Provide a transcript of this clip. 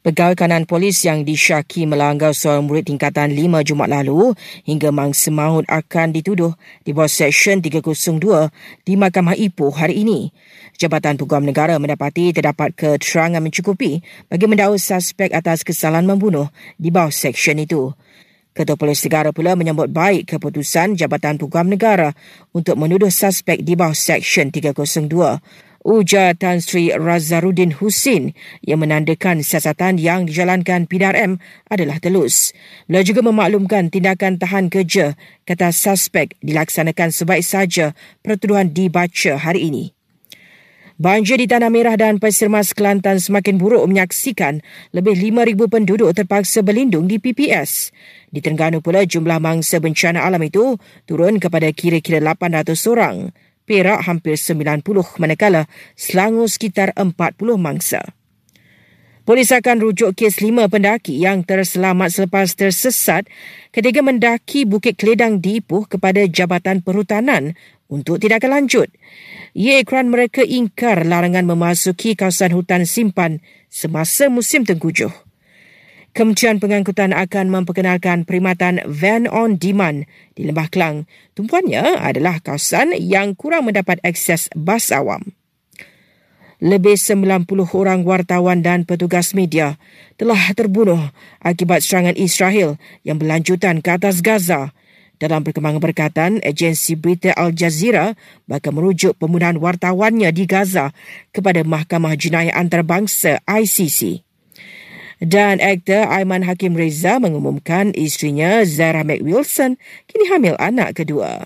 Pegawai kanan polis yang disyaki melanggar seorang murid tingkatan 5 Jumaat lalu hingga mangsa maut akan dituduh di bawah Seksyen 302 di Mahkamah Ipoh hari ini. Jabatan Peguam Negara mendapati terdapat keterangan mencukupi bagi mendakwa suspek atas kesalahan membunuh di bawah Seksyen itu. Ketua Polis Negara pula menyambut baik keputusan Jabatan Peguam Negara untuk menuduh suspek di bawah Seksyen 302 ujar Tan Sri Razarudin Husin yang menandakan siasatan yang dijalankan PDRM adalah telus. Beliau juga memaklumkan tindakan tahan kerja kata suspek dilaksanakan sebaik saja pertuduhan dibaca hari ini. Banjir di Tanah Merah dan Pasir Mas Kelantan semakin buruk menyaksikan lebih 5,000 penduduk terpaksa berlindung di PPS. Di Terengganu pula jumlah mangsa bencana alam itu turun kepada kira-kira 800 orang. Perak hampir 90 manakala Selangor sekitar 40 mangsa. Polis akan rujuk kes lima pendaki yang terselamat selepas tersesat ketika mendaki Bukit Keledang di Ipoh kepada Jabatan Perhutanan untuk tindakan lanjut. Ia kerana mereka ingkar larangan memasuki kawasan hutan simpan semasa musim tengkujuh. Kementerian Pengangkutan akan memperkenalkan perkhidmatan Van on Demand di Lembah Kelang. Tumpuannya adalah kawasan yang kurang mendapat akses bas awam. Lebih 90 orang wartawan dan petugas media telah terbunuh akibat serangan Israel yang berlanjutan ke atas Gaza. Dalam perkembangan berkatan, agensi berita Al Jazeera bakal merujuk pembunuhan wartawannya di Gaza kepada Mahkamah Jenayah Antarabangsa ICC. Dan aktor Aiman Hakim Reza mengumumkan isterinya Zara McWilson kini hamil anak kedua.